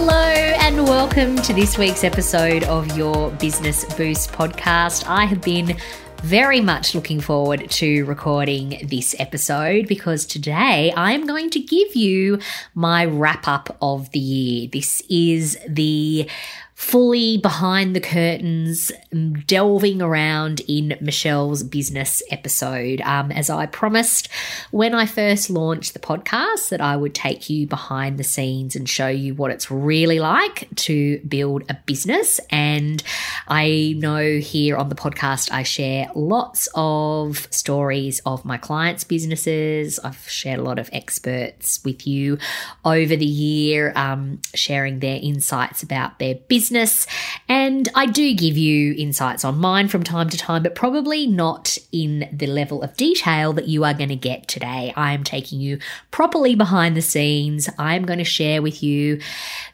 Hello, and welcome to this week's episode of your Business Boost podcast. I have been very much looking forward to recording this episode because today I'm going to give you my wrap up of the year. This is the fully behind the curtains, delving around in Michelle's business episode. Um, as I promised when I first launched the podcast, that I would take you behind the scenes and show you what it's really like to build a business. And I know here on the podcast, I share lots of stories of my clients' businesses. I've shared a lot of experts with you over the year, um, sharing their insights about their business business. And I do give you insights on mine from time to time, but probably not in the level of detail that you are going to get today. I am taking you properly behind the scenes. I'm going to share with you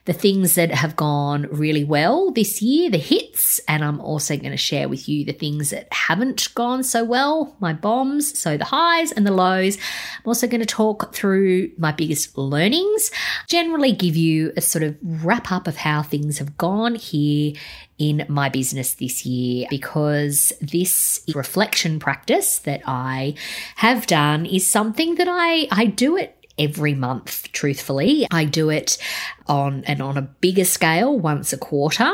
the things that have gone really well this year, the hits, and I'm also going to share with you the things that haven't gone so well, my bombs, so the highs and the lows. I'm also going to talk through my biggest learnings, generally give you a sort of wrap up of how things have gone here in my business this year because this reflection practice that I have done is something that I I do it every month, truthfully. I do it on and on a bigger scale once a quarter,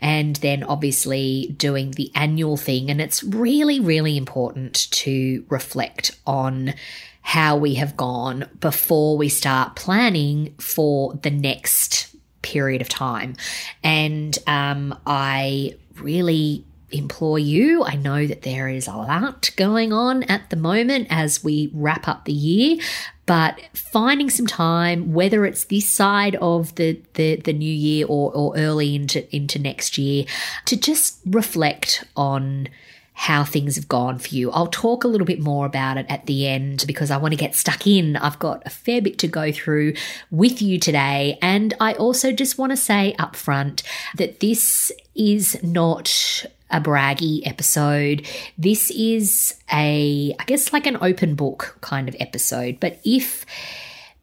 and then obviously doing the annual thing. And it's really, really important to reflect on how we have gone before we start planning for the next period of time. And um, I really implore you. I know that there is a lot going on at the moment as we wrap up the year, but finding some time, whether it's this side of the, the, the new year or, or early into, into next year, to just reflect on how things have gone for you. I'll talk a little bit more about it at the end because I want to get stuck in. I've got a fair bit to go through with you today. And I also just want to say up front that this is not a braggy episode. This is a, I guess, like an open book kind of episode. But if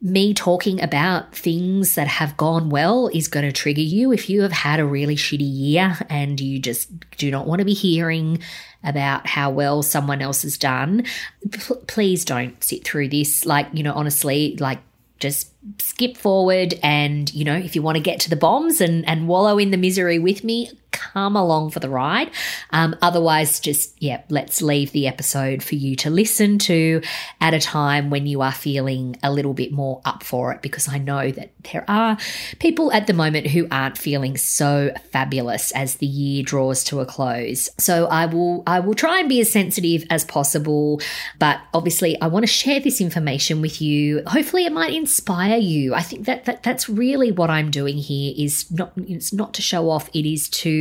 me talking about things that have gone well is going to trigger you, if you have had a really shitty year and you just do not want to be hearing about how well someone else has done, please don't sit through this. Like, you know, honestly, like, just skip forward and you know if you want to get to the bombs and and wallow in the misery with me come along for the ride. Um, otherwise, just, yeah, let's leave the episode for you to listen to at a time when you are feeling a little bit more up for it, because I know that there are people at the moment who aren't feeling so fabulous as the year draws to a close. So I will, I will try and be as sensitive as possible, but obviously I want to share this information with you. Hopefully it might inspire you. I think that, that that's really what I'm doing here is not, it's not to show off. It is to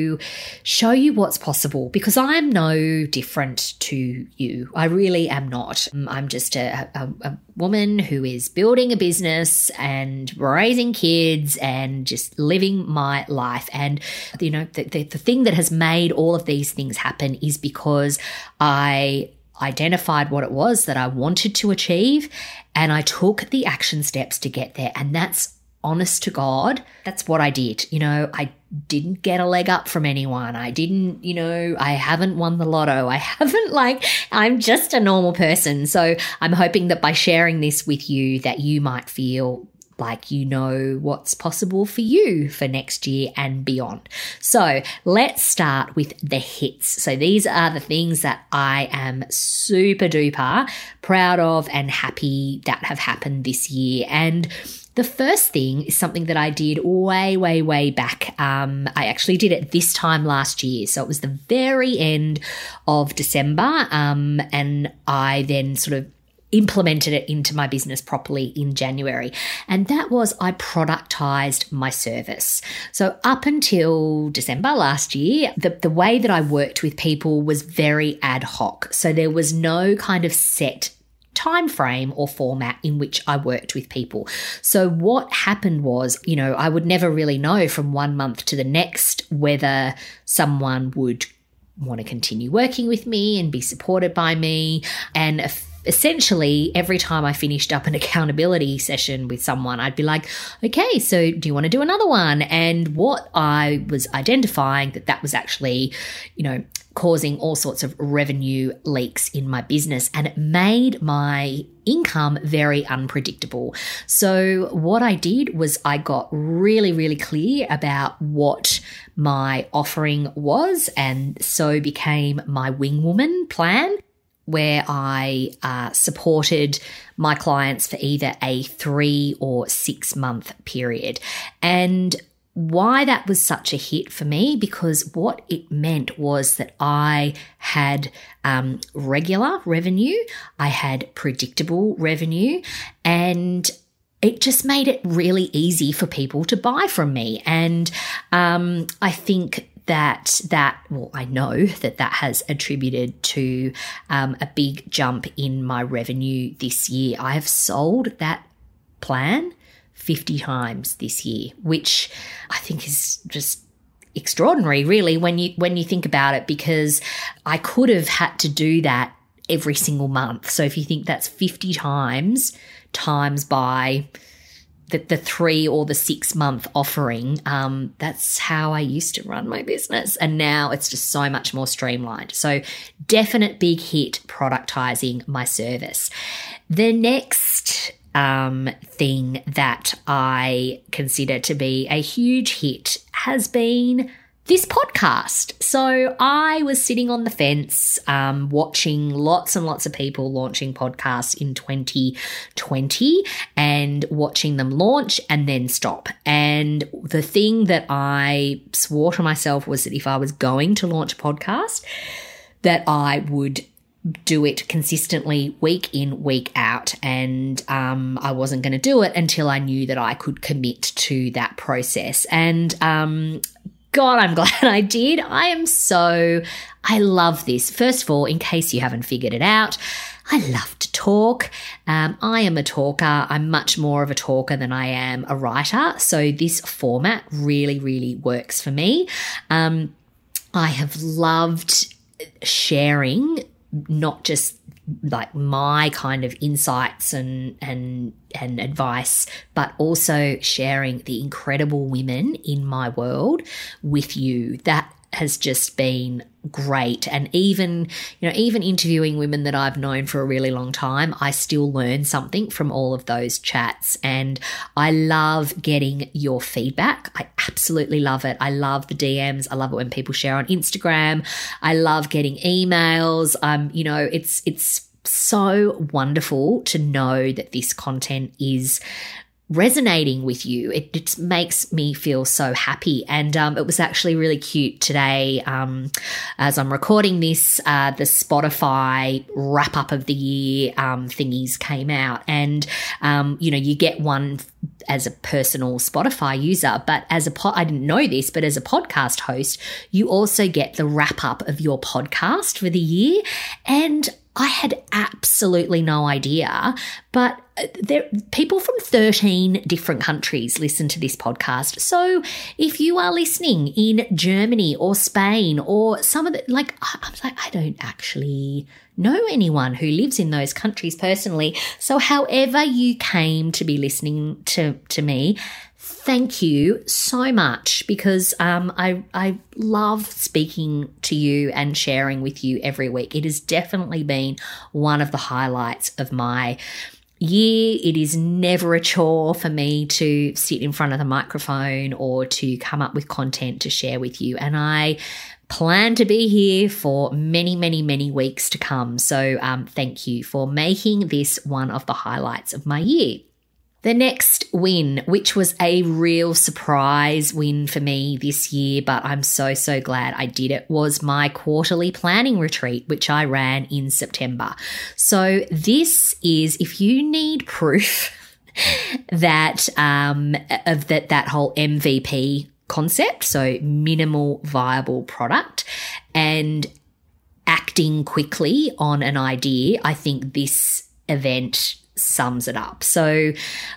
show you what's possible because I'm no different to you. I really am not. Um, I'm just a, a, a woman who is building a business and raising kids and just living my life. And, you know, the, the, the thing that has made all of these things happen is because I identified what it was that I wanted to achieve and I took the action steps to get there. And that's honest to God, that's what I did. You know, I didn't get a leg up from anyone. I didn't, you know, I haven't won the lotto. I haven't like I'm just a normal person. So I'm hoping that by sharing this with you that you might feel like you know what's possible for you for next year and beyond. So let's start with the hits. So these are the things that I am super duper proud of and happy that have happened this year. And the first thing is something that I did way, way, way back. Um, I actually did it this time last year. So it was the very end of December. Um, and I then sort of implemented it into my business properly in January. And that was I productized my service. So up until December last year, the, the way that I worked with people was very ad hoc. So there was no kind of set time frame or format in which I worked with people. So what happened was, you know, I would never really know from one month to the next whether someone would want to continue working with me and be supported by me and essentially every time I finished up an accountability session with someone, I'd be like, okay, so do you want to do another one? And what I was identifying that that was actually, you know, causing all sorts of revenue leaks in my business and it made my income very unpredictable. So, what I did was I got really, really clear about what my offering was and so became my wing woman plan where I uh, supported my clients for either a three or six month period. And why that was such a hit for me because what it meant was that I had um, regular revenue, I had predictable revenue, and it just made it really easy for people to buy from me. And um, I think that that well i know that that has attributed to um, a big jump in my revenue this year i have sold that plan 50 times this year which i think is just extraordinary really when you when you think about it because i could have had to do that every single month so if you think that's 50 times times by the, the three or the six month offering. Um, that's how I used to run my business. And now it's just so much more streamlined. So, definite big hit productizing my service. The next um, thing that I consider to be a huge hit has been this podcast. So I was sitting on the fence, um, watching lots and lots of people launching podcasts in 2020 and watching them launch and then stop. And the thing that I swore to myself was that if I was going to launch a podcast, that I would do it consistently week in week out and um, i wasn't going to do it until i knew that i could commit to that process and um, God, I'm glad I did. I am so, I love this. First of all, in case you haven't figured it out, I love to talk. Um, I am a talker. I'm much more of a talker than I am a writer. So this format really, really works for me. Um, I have loved sharing not just like my kind of insights and and and advice but also sharing the incredible women in my world with you that has just been great. And even you know even interviewing women that I've known for a really long time I still learn something from all of those chats. And I love getting your feedback. I absolutely love it. I love the DMs I love it when people share on Instagram. I love getting emails. Um you know it's it's so wonderful to know that this content is resonating with you. It, makes me feel so happy. And um, it was actually really cute today. Um, as I'm recording this, uh, the Spotify wrap up of the year um, thingies came out. And, um, you know, you get one as a personal Spotify user, but as a pod, I didn't know this, but as a podcast host, you also get the wrap up of your podcast for the year. And I had absolutely no idea, but uh, there people from 13 different countries listen to this podcast. So if you are listening in Germany or Spain or some of the like I'm like I don't actually know anyone who lives in those countries personally. So however you came to be listening to to me, thank you so much because um, I I love speaking to you and sharing with you every week. It has definitely been one of the highlights of my year. It is never a chore for me to sit in front of the microphone or to come up with content to share with you, and I plan to be here for many, many, many weeks to come. So, um, thank you for making this one of the highlights of my year. The next win, which was a real surprise win for me this year, but I'm so, so glad I did it, was my quarterly planning retreat, which I ran in September. So, this is if you need proof that, um, of that, that whole MVP concept, so minimal viable product, and acting quickly on an idea, I think this event sums it up. So,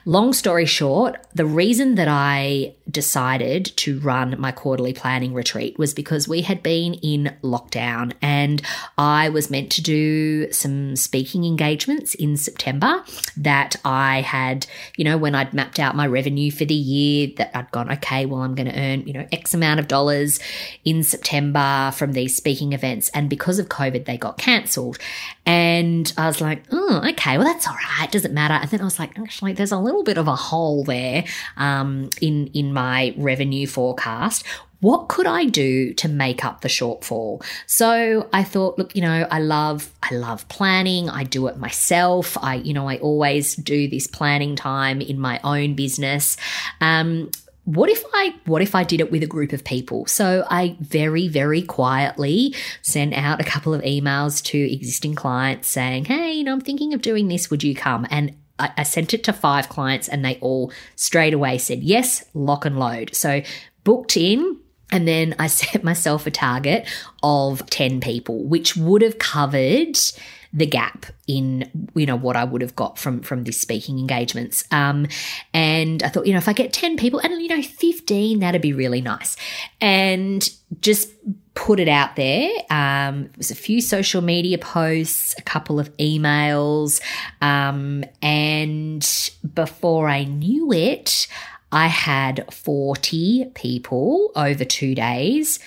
long story short, the reason that I decided to run my quarterly planning retreat was because we had been in lockdown and I was meant to do some speaking engagements in September that I had, you know, when I'd mapped out my revenue for the year, that I'd gone, okay, well, I'm going to earn, you know, X amount of dollars in September from these speaking events. And because of COVID, they got cancelled. And I was like, oh, okay, well, that's all right. Doesn't matter. And then I was like, actually, there's a little bit of a hole there um, in, in my revenue forecast what could I do to make up the shortfall? So I thought, look, you know, I love, I love planning. I do it myself. I, you know, I always do this planning time in my own business. Um, what if I what if I did it with a group of people? So I very very quietly sent out a couple of emails to existing clients saying, "Hey, you know, I'm thinking of doing this. Would you come?" And I, I sent it to five clients, and they all straight away said yes, lock and load. So booked in. And then I set myself a target of 10 people, which would have covered the gap in you know what I would have got from from this speaking engagements. Um, and I thought, you know, if I get ten people and you know fifteen, that'd be really nice. And just put it out there. Um, it was a few social media posts, a couple of emails, um, and before I knew it, I had 40 people over two days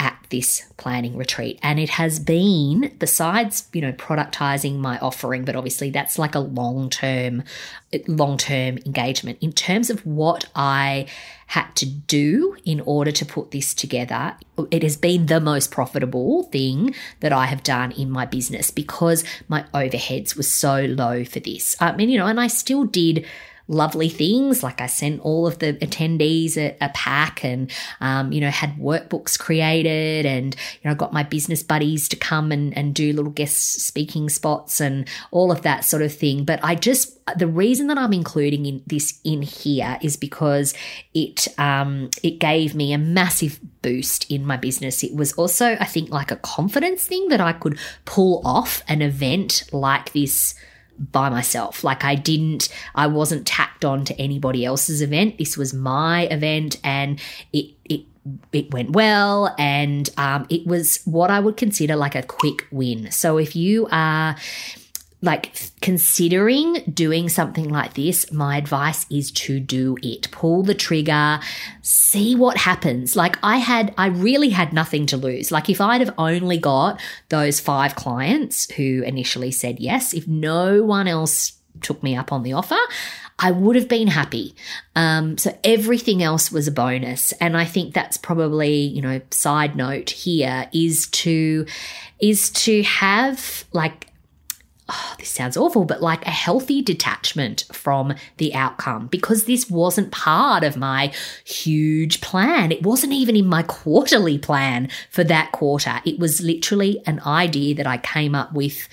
at this planning retreat. And it has been, besides, you know, productizing my offering, but obviously that's like a long-term, long-term engagement. In terms of what I had to do in order to put this together, it has been the most profitable thing that I have done in my business because my overheads were so low for this. I mean, you know, and I still did lovely things. Like I sent all of the attendees a, a pack and, um, you know, had workbooks created and, you know, got my business buddies to come and, and do little guest speaking spots and all of that sort of thing. But I just, the reason that I'm including in this in here is because it, um, it gave me a massive boost in my business. It was also, I think, like a confidence thing that I could pull off an event like this by myself. Like I didn't, I wasn't tacked on to anybody else's event. This was my event and it, it, it went well and um, it was what I would consider like a quick win. So if you are like considering doing something like this, my advice is to do it. Pull the trigger, see what happens. Like I had, I really had nothing to lose. Like if I'd have only got those five clients who initially said yes, if no one else took me up on the offer, I would have been happy. Um, so everything else was a bonus. And I think that's probably, you know, side note here is to, is to have like oh, this sounds awful, but like a healthy detachment from the outcome because this wasn't part of my huge plan. It wasn't even in my quarterly plan for that quarter. It was literally an idea that I came up with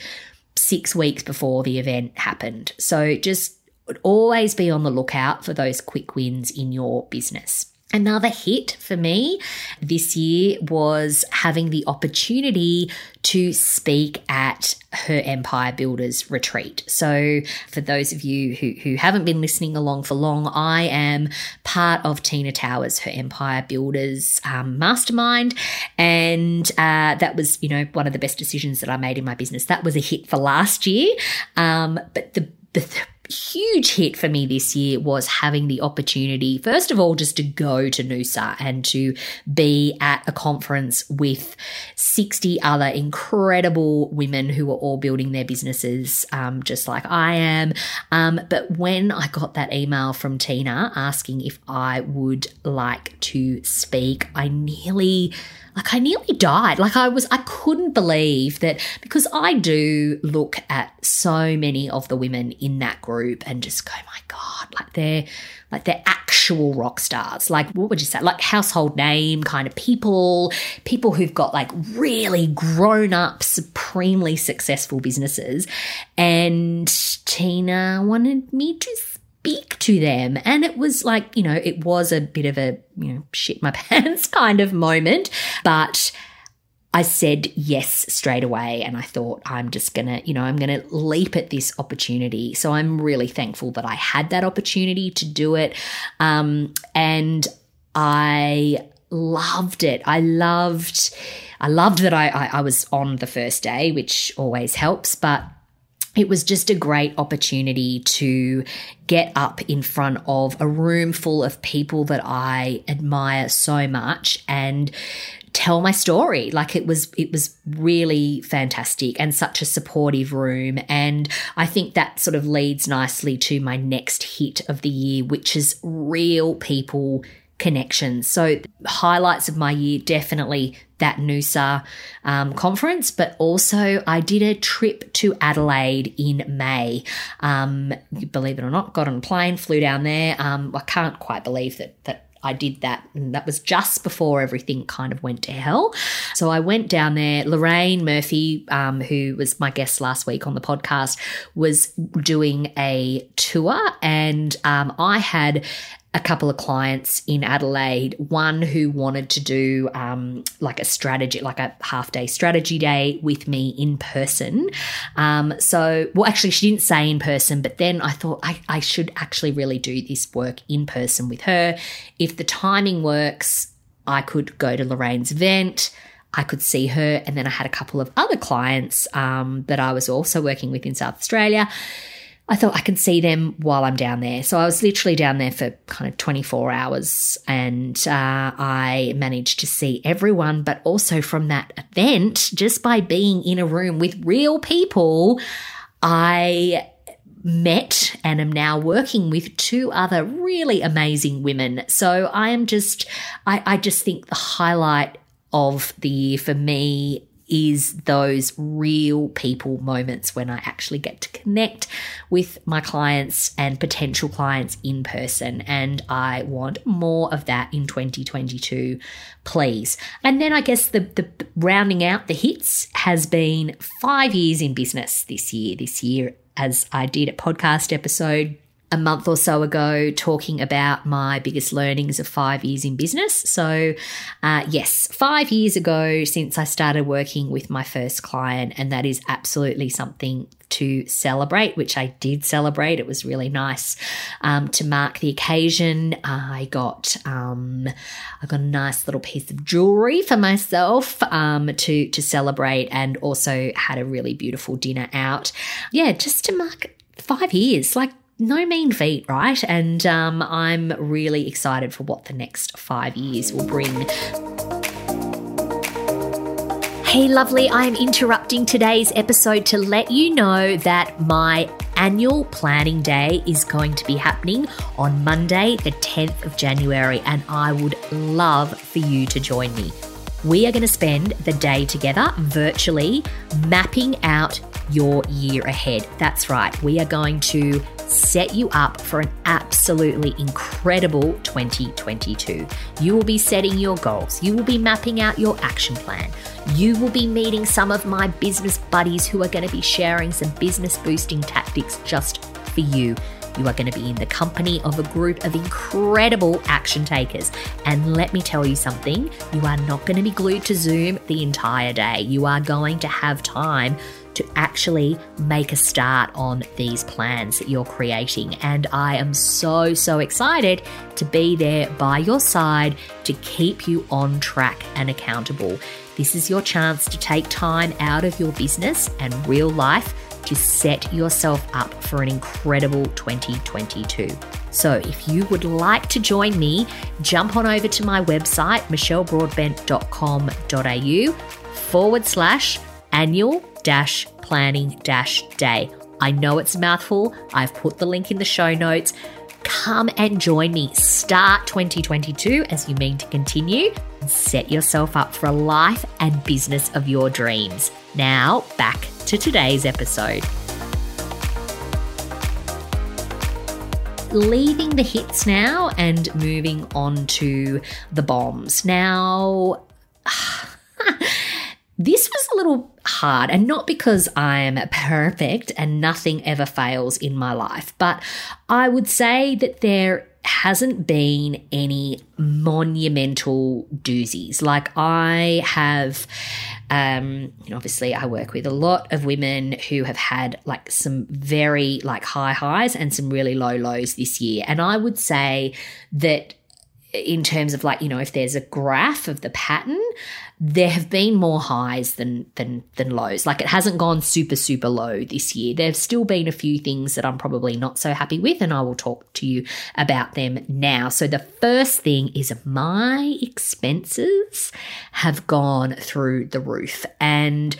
six weeks before the event happened. So just always be on the lookout for those quick wins in your business. Another hit for me this year was having the opportunity to speak at her Empire Builders retreat. So, for those of you who, who haven't been listening along for long, I am part of Tina Tower's, her Empire Builders um, mastermind. And uh, that was, you know, one of the best decisions that I made in my business. That was a hit for last year. Um, but the, the huge hit for me this year was having the opportunity, first of all, just to go to Noosa and to be at a conference with 60 other incredible women who were all building their businesses um, just like I am. Um, but when I got that email from Tina asking if I would like to speak, I nearly like I nearly died. Like I was, I couldn't believe that because I do look at so many of the women in that group and just go, my God, like they're like they're actual rock stars. Like what would you say? Like household name kind of people, people who've got like really grown up, supremely successful businesses. And Tina wanted me to speak to them. And it was like, you know, it was a bit of a, you know, shit my pants kind of moment. But I said yes straight away. And I thought, I'm just going to, you know, I'm going to leap at this opportunity. So I'm really thankful that I had that opportunity to do it. Um, and I loved it. I loved, I loved that I, I, I was on the first day, which always helps, but it was just a great opportunity to get up in front of a room full of people that I admire so much and tell my story like it was it was really fantastic and such a supportive room and i think that sort of leads nicely to my next hit of the year which is real people connections. So, highlights of my year definitely that Noosa um, conference, but also I did a trip to Adelaide in May. Um, believe it or not, got on a plane, flew down there. Um, I can't quite believe that that. I did that, and that was just before everything kind of went to hell. So I went down there. Lorraine Murphy, um, who was my guest last week on the podcast, was doing a tour, and um, I had a couple of clients in Adelaide, one who wanted to do um, like a strategy, like a half day strategy day with me in person. Um, so, well, actually, she didn't say in person, but then I thought I, I should actually really do this work in person with her. If the timing works, I could go to Lorraine's event. I could see her. And then I had a couple of other clients um, that I was also working with in South Australia. I thought I can see them while I'm down there. So I was literally down there for kind of 24 hours and uh, I managed to see everyone, but also from that event, just by being in a room with real people, I met and am now working with two other really amazing women. So I am just, I, I just think the highlight of the year for me is those real people moments when I actually get to connect with my clients and potential clients in person. And I want more of that in 2022, please. And then I guess the, the rounding out the hits has been five years in business this year. This year, as I did a podcast episode a month or so ago talking about my biggest learnings of five years in business. So, uh, yes, five years ago since I started working with my first client, and that is absolutely something to celebrate, which I did celebrate. It was really nice um, to mark the occasion. I got um, I got a nice little piece of jewelry for myself um, to to celebrate, and also had a really beautiful dinner out. Yeah, just to mark five years, like no mean feat, right? And um, I'm really excited for what the next five years will bring. Hey, lovely, I'm interrupting today's episode to let you know that my annual planning day is going to be happening on Monday, the 10th of January, and I would love for you to join me. We are going to spend the day together virtually mapping out your year ahead. That's right, we are going to set you up for an absolutely incredible 2022. You will be setting your goals, you will be mapping out your action plan. You will be meeting some of my business buddies who are going to be sharing some business boosting tactics just for you. You are going to be in the company of a group of incredible action takers. And let me tell you something you are not going to be glued to Zoom the entire day. You are going to have time to actually make a start on these plans that you're creating. And I am so, so excited to be there by your side to keep you on track and accountable. This is your chance to take time out of your business and real life to set yourself up for an incredible 2022. So, if you would like to join me, jump on over to my website, michellebroadbent.com.au forward slash annual dash planning dash day. I know it's a mouthful. I've put the link in the show notes. Come and join me. Start 2022 as you mean to continue and set yourself up for a life and business of your dreams. Now, back to today's episode. leaving the hits now and moving on to the bombs. Now, this was a little hard, and not because I'm perfect and nothing ever fails in my life, but I would say that there hasn't been any monumental doozies. Like I have, um, you know, obviously I work with a lot of women who have had like some very like high highs and some really low lows this year. And I would say that in terms of like, you know, if there's a graph of the pattern, there have been more highs than than than lows. Like it hasn't gone super super low this year. There's still been a few things that I'm probably not so happy with and I will talk to you about them now. So the first thing is my expenses have gone through the roof and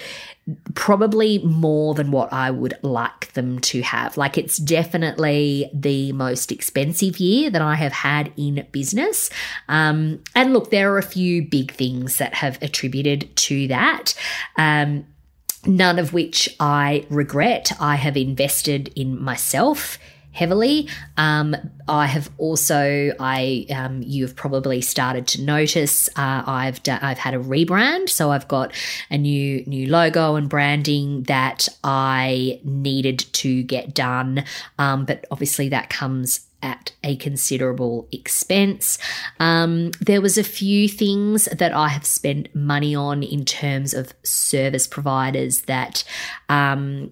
probably more than what I would like them to have. Like it's definitely the most expensive year that I have had in business. Um, and look, there are a few big things that have attributed to that. Um, none of which I regret. I have invested in myself heavily. Um, I have also, I um, you've probably started to notice. Uh, I've I've had a rebrand, so I've got a new new logo and branding that I needed to get done. Um, but obviously, that comes at a considerable expense. Um, there was a few things that I have spent money on in terms of service providers that um,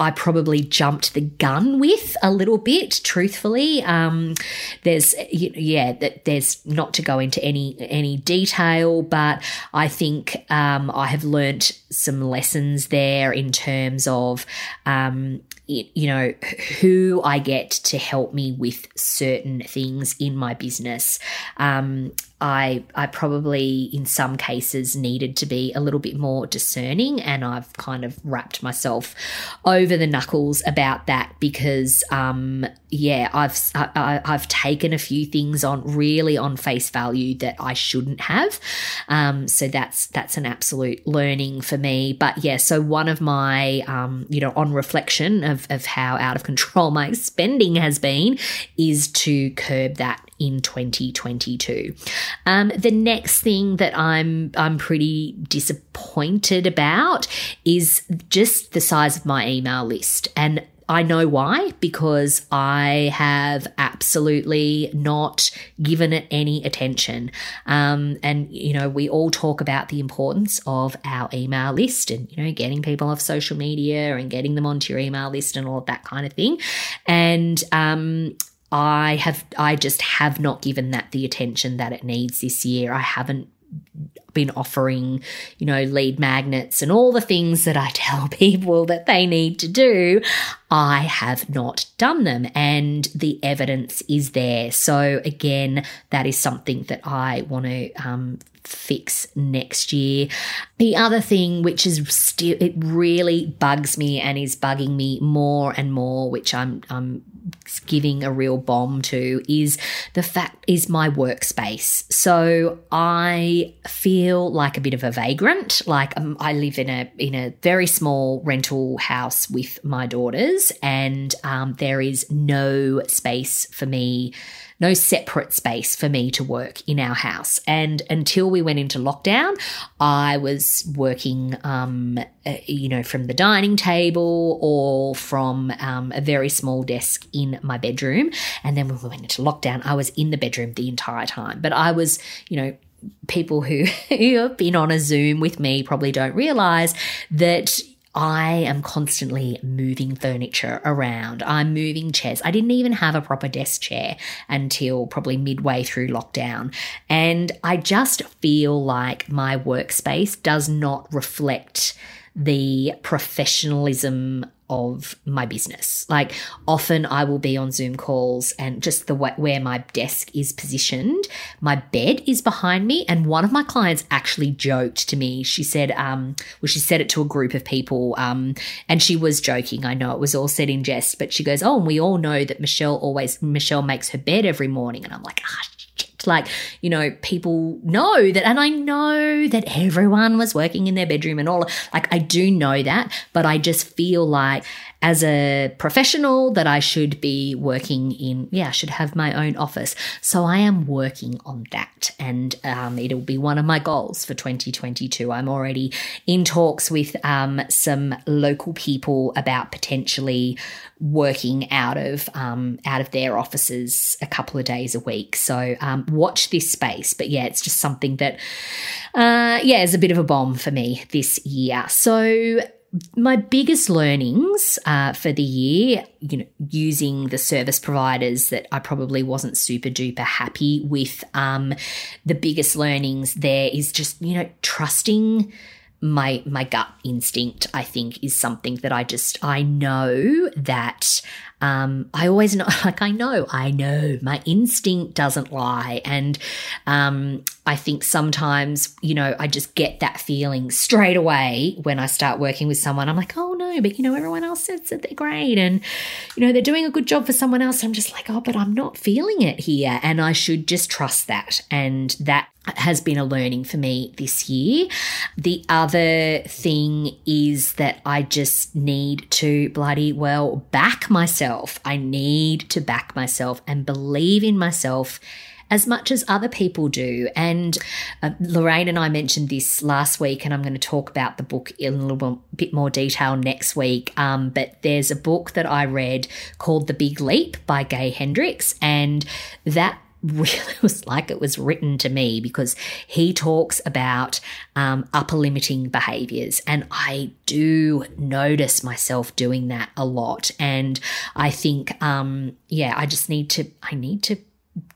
I probably jumped the gun with a little bit, truthfully. Um, there's, yeah, there's not to go into any any detail, but I think um, I have learnt some lessons there in terms of, um, you know, who I get to help me with certain things in my business. Um, I I probably in some cases needed to be a little bit more discerning, and I've kind of wrapped myself over the knuckles about that because um, yeah, I've I, have taken a few things on really on face value that I shouldn't have. Um, so that's that's an absolute learning for me. But yeah, so one of my um, you know on reflection of of how out of control my spending has been is to curb that in 2022. Um, the next thing that I'm I'm pretty disappointed about is just the size of my email list and I know why, because I have absolutely not given it any attention. Um, and, you know, we all talk about the importance of our email list and, you know, getting people off social media and getting them onto your email list and all of that kind of thing. And, um, I have I just have not given that the attention that it needs this year. I haven't been offering, you know, lead magnets and all the things that I tell people that they need to do. I have not done them and the evidence is there. So again, that is something that I want to um, fix next year. The other thing, which is still, it really bugs me and is bugging me more and more, which I'm, I'm giving a real bomb to is the fact is my workspace. So I feel like a bit of a vagrant. Like um, I live in a in a very small rental house with my daughters, and um, there is no space for me no separate space for me to work in our house. And until we went into lockdown, I was working, um, uh, you know, from the dining table or from um, a very small desk in my bedroom. And then when we went into lockdown, I was in the bedroom the entire time. But I was, you know, people who, who have been on a Zoom with me probably don't realize that I am constantly moving furniture around. I'm moving chairs. I didn't even have a proper desk chair until probably midway through lockdown. And I just feel like my workspace does not reflect the professionalism of my business. Like often I will be on Zoom calls and just the way where my desk is positioned, my bed is behind me. And one of my clients actually joked to me. She said, um, well, she said it to a group of people, um, and she was joking. I know it was all said in jest, but she goes, Oh, and we all know that Michelle always Michelle makes her bed every morning. And I'm like, ah, like, you know, people know that, and I know that everyone was working in their bedroom and all. Like, I do know that, but I just feel like as a professional that I should be working in, yeah, I should have my own office. So I am working on that and um, it'll be one of my goals for 2022. I'm already in talks with um, some local people about potentially working out of um, out of their offices a couple of days a week. So um, watch this space. But yeah, it's just something that uh, yeah is a bit of a bomb for me this year. So my biggest learnings uh, for the year, you know, using the service providers that I probably wasn't super duper happy with. Um, the biggest learnings there is just you know trusting my my gut instinct. I think is something that I just I know that um, I always know, like, I know, I know my instinct doesn't lie. And um, I think sometimes, you know, I just get that feeling straight away when I start working with someone. I'm like, oh no, but you know, everyone else says that they're great and, you know, they're doing a good job for someone else. I'm just like, oh, but I'm not feeling it here. And I should just trust that. And that has been a learning for me this year. The other thing is that I just need to bloody well back myself. I need to back myself and believe in myself as much as other people do. And uh, Lorraine and I mentioned this last week, and I'm going to talk about the book in a little bit more detail next week. Um, but there's a book that I read called The Big Leap by Gay Hendricks, and that really was like it was written to me because he talks about um, upper limiting behaviors. And I do notice myself doing that a lot. And I think, um, yeah, I just need to, I need to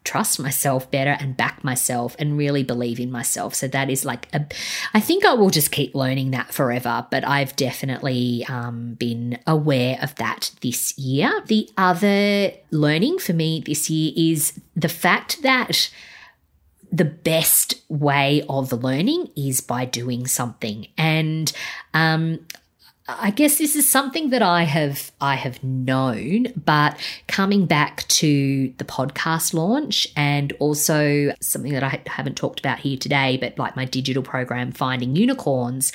trust myself better and back myself and really believe in myself. So that is like a, I think I will just keep learning that forever, but I've definitely um, been aware of that this year. The other learning for me this year is the fact that the best way of learning is by doing something. And um, I guess this is something that I have I have known, but coming back to the podcast launch and also something that I haven't talked about here today, but like my digital program Finding Unicorns,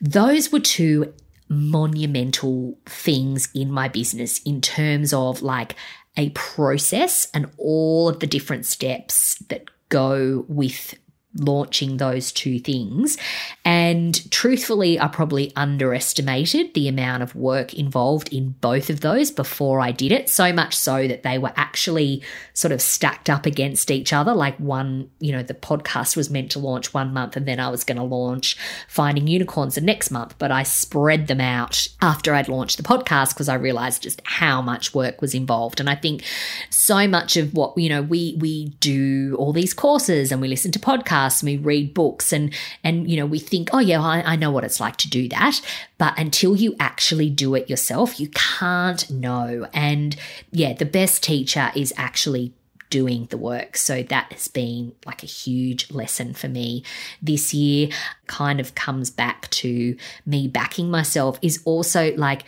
those were two monumental things in my business in terms of like a process and all of the different steps that go with launching those two things. And truthfully, I probably underestimated the amount of work involved in both of those before I did it. So much so that they were actually sort of stacked up against each other. Like one, you know, the podcast was meant to launch one month and then I was going to launch Finding Unicorns the next month. But I spread them out after I'd launched the podcast because I realized just how much work was involved. And I think so much of what, you know, we we do all these courses and we listen to podcasts podcasts and we read books and and you know we think oh yeah I, I know what it's like to do that but until you actually do it yourself you can't know and yeah the best teacher is actually doing the work. So that has been like a huge lesson for me this year. Kind of comes back to me backing myself is also like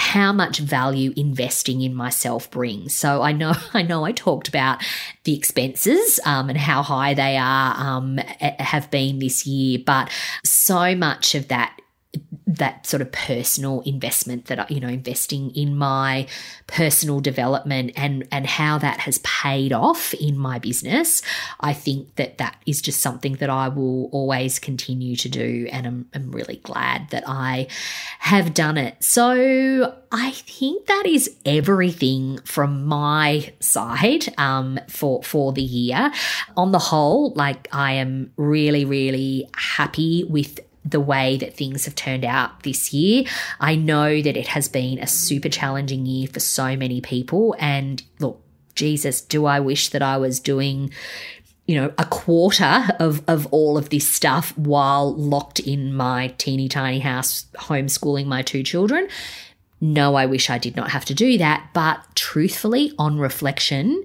how much value investing in myself brings. So I know, I know, I talked about the expenses um, and how high they are um, have been this year, but so much of that that sort of personal investment that you know investing in my personal development and and how that has paid off in my business i think that that is just something that i will always continue to do and i'm, I'm really glad that i have done it. So i think that is everything from my side um, for for the year. On the whole like i am really really happy with the way that things have turned out this year. I know that it has been a super challenging year for so many people. And look, Jesus, do I wish that I was doing you know, a quarter of, of all of this stuff while locked in my teeny tiny house homeschooling my two children. No, I wish I did not have to do that. But truthfully, on reflection,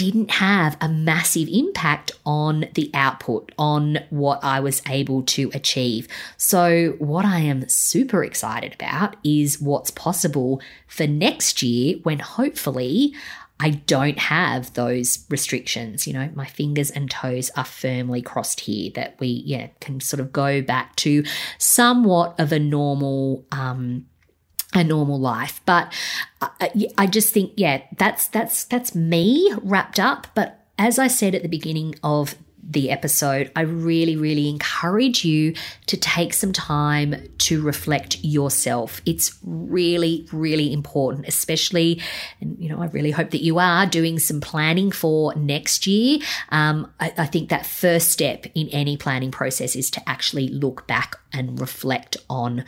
didn't have a massive impact on the output, on what I was able to achieve. So, what I am super excited about is what's possible for next year when hopefully I don't have those restrictions. You know, my fingers and toes are firmly crossed here that we, yeah, can sort of go back to somewhat of a normal, um, a normal life. But I, I just think, yeah, that's that's that's me wrapped up. But as I said at the beginning of the episode, I really, really encourage you to take some time to reflect yourself. It's really, really important, especially, and you know, I really hope that you are doing some planning for next year. Um, I, I think that first step in any planning process is to actually look back and reflect on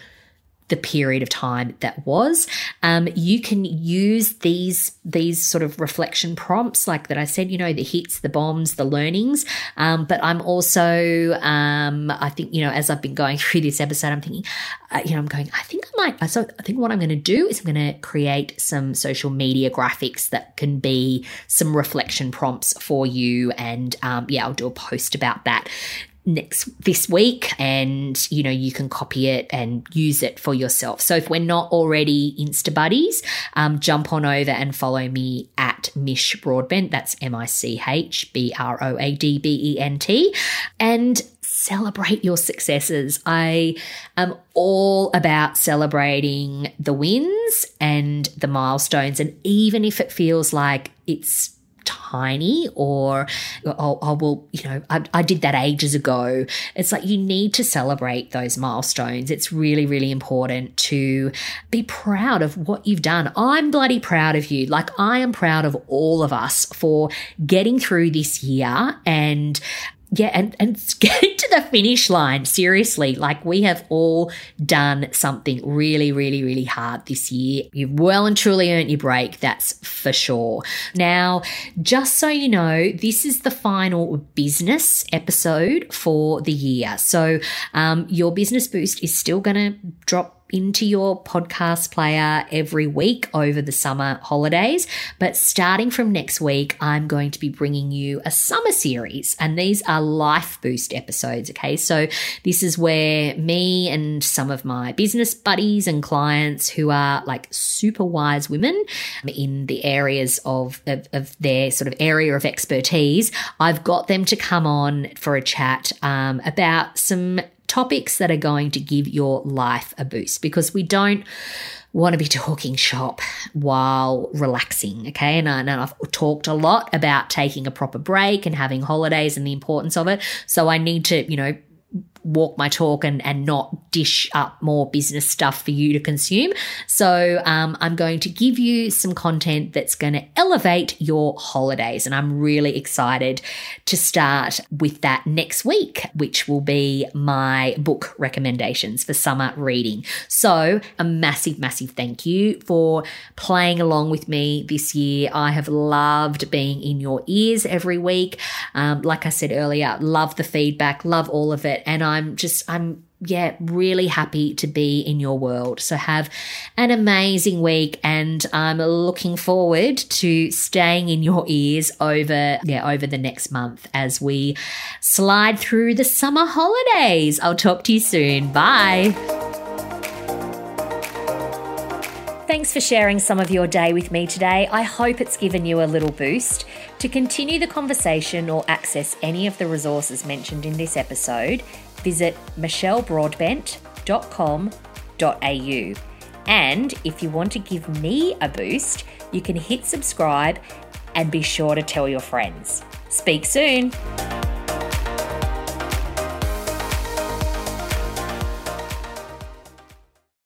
the period of time that was. Um, you can use these these sort of reflection prompts, like that I said, you know, the hits, the bombs, the learnings. Um, but I'm also, um, I think, you know, as I've been going through this episode, I'm thinking, uh, you know, I'm going, I think I might. So I think what I'm going to do is I'm going to create some social media graphics that can be some reflection prompts for you, and um, yeah, I'll do a post about that next this week and you know you can copy it and use it for yourself. So if we're not already insta buddies um, jump on over and follow me at mich broadbent. That's m-i-c-h-b-r-o-a-d-b-e-n-t and celebrate your successes. I am all about celebrating the wins and the milestones. And even if it feels like it's tiny or oh, oh well you know I, I did that ages ago. It's like you need to celebrate those milestones. It's really really important to be proud of what you've done. I'm bloody proud of you. Like i am proud of all of us for getting through this year and yeah, and, and getting to the finish line, seriously, like we have all done something really, really, really hard this year. You've well and truly earned your break, that's for sure. Now, just so you know, this is the final business episode for the year. So, um, your business boost is still going to drop into your podcast player every week over the summer holidays. But starting from next week, I'm going to be bringing you a summer series, and these are life boost episodes. Okay. So this is where me and some of my business buddies and clients who are like super wise women in the areas of, of, of their sort of area of expertise, I've got them to come on for a chat um, about some topics that are going to give your life a boost because we don't want to be talking shop while relaxing. Okay. And, I, I've talked a lot about taking a proper break and having holidays and the importance of it. So I need to, you know, walk my talk and, and not dish up more business stuff for you to consume. So um, I'm going to give you some content that's going to elevate your holidays. And I'm really excited to start with that next week, which will be my book recommendations for summer reading. So a massive, massive thank you for playing along with me this year. I have loved being in your ears every week. Um, like I said earlier, love the feedback, love all of it. And I I'm just, I'm, yeah, really happy to be in your world. So have an amazing week and I'm looking forward to staying in your ears over, yeah, over the next month as we slide through the summer holidays. I'll talk to you soon. Bye. Thanks for sharing some of your day with me today. I hope it's given you a little boost. To continue the conversation or access any of the resources mentioned in this episode, visit michellebroadbent.com.au. And if you want to give me a boost, you can hit subscribe and be sure to tell your friends. Speak soon.